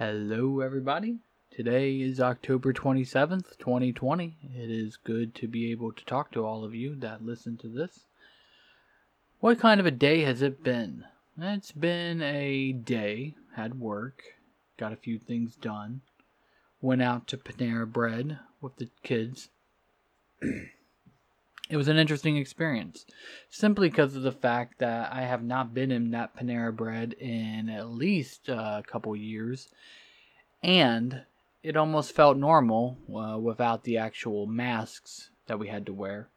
Hello, everybody. Today is October 27th, 2020. It is good to be able to talk to all of you that listen to this. What kind of a day has it been? It's been a day. Had work, got a few things done, went out to Panera Bread with the kids. it was an interesting experience, simply because of the fact that I have not been in that Panera Bread in at least a couple years, and it almost felt normal uh, without the actual masks that we had to wear.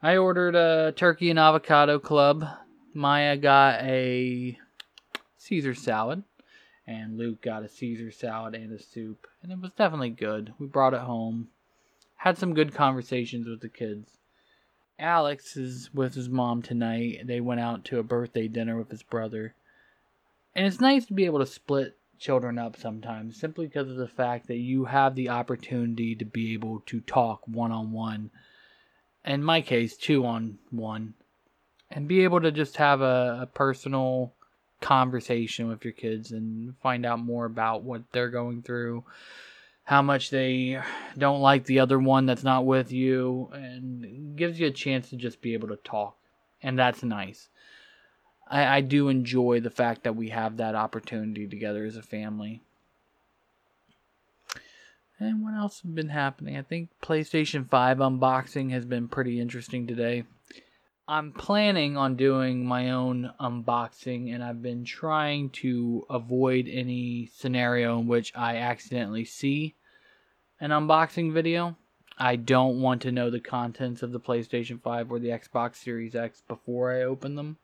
I ordered a turkey and avocado club. Maya got a Caesar salad, and Luke got a Caesar salad and a soup, and it was definitely good. We brought it home, had some good conversations with the kids. Alex is with his mom tonight. They went out to a birthday dinner with his brother. And it's nice to be able to split children up sometimes simply because of the fact that you have the opportunity to be able to talk one on one. In my case, two on one. And be able to just have a, a personal conversation with your kids and find out more about what they're going through, how much they don't like the other one that's not with you, and gives you a chance to just be able to talk. And that's nice. I, I do enjoy the fact that we have that opportunity together as a family. And what else has been happening? I think PlayStation 5 unboxing has been pretty interesting today. I'm planning on doing my own unboxing, and I've been trying to avoid any scenario in which I accidentally see an unboxing video. I don't want to know the contents of the PlayStation 5 or the Xbox Series X before I open them.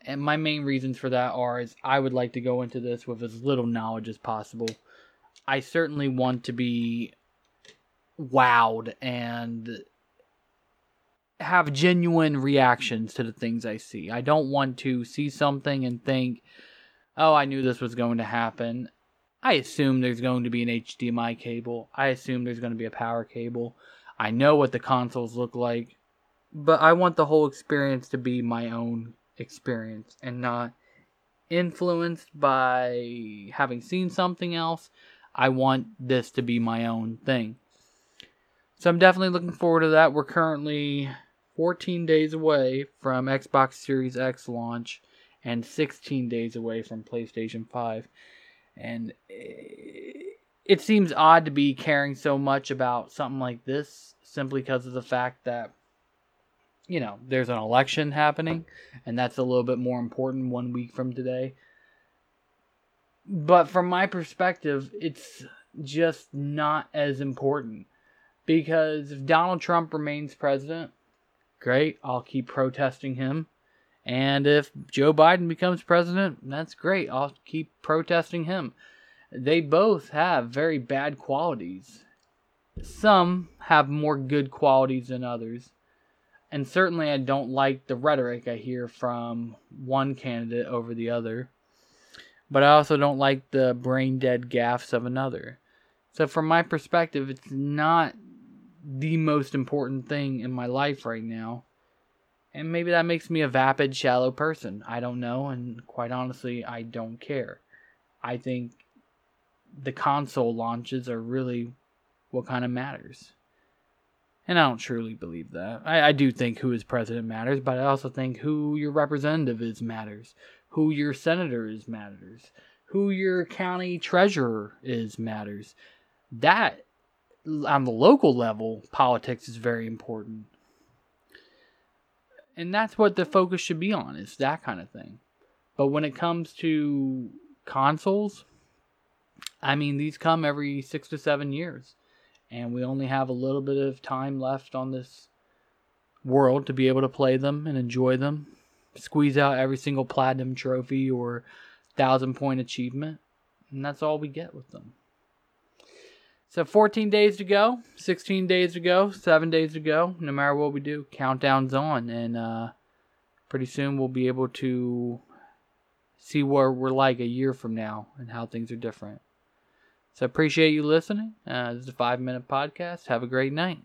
And my main reasons for that are is I would like to go into this with as little knowledge as possible. I certainly want to be wowed and have genuine reactions to the things I see. I don't want to see something and think, "Oh, I knew this was going to happen." I assume there's going to be an HDMI cable. I assume there's going to be a power cable. I know what the consoles look like, but I want the whole experience to be my own experience and not influenced by having seen something else. I want this to be my own thing. So I'm definitely looking forward to that. We're currently 14 days away from Xbox Series X launch and 16 days away from PlayStation 5. And eh, it seems odd to be caring so much about something like this simply because of the fact that you know, there's an election happening, and that's a little bit more important one week from today. But from my perspective, it's just not as important because if Donald Trump remains president, great, I'll keep protesting him. And if Joe Biden becomes president, that's great, I'll keep protesting him. They both have very bad qualities. Some have more good qualities than others and certainly I don't like the rhetoric I hear from one candidate over the other. But I also don't like the brain dead gaffes of another. So, from my perspective, it's not the most important thing in my life right now. And maybe that makes me a vapid, shallow person. I don't know. And quite honestly, I don't care. I think the console launches are really what kind of matters. And I don't truly believe that. I, I do think who is president matters, but I also think who your representative is matters, who your senator is matters, who your county treasurer is matters. That, on the local level, politics is very important. And that's what the focus should be on, is that kind of thing. But when it comes to consoles, I mean, these come every six to seven years and we only have a little bit of time left on this world to be able to play them and enjoy them. Squeeze out every single platinum trophy or thousand point achievement, and that's all we get with them. So 14 days to go, 16 days to go, 7 days to go. No matter what we do, countdown's on and uh, pretty soon we'll be able to see where we're like a year from now and how things are different. So appreciate you listening. Uh, this is a five minute podcast. Have a great night.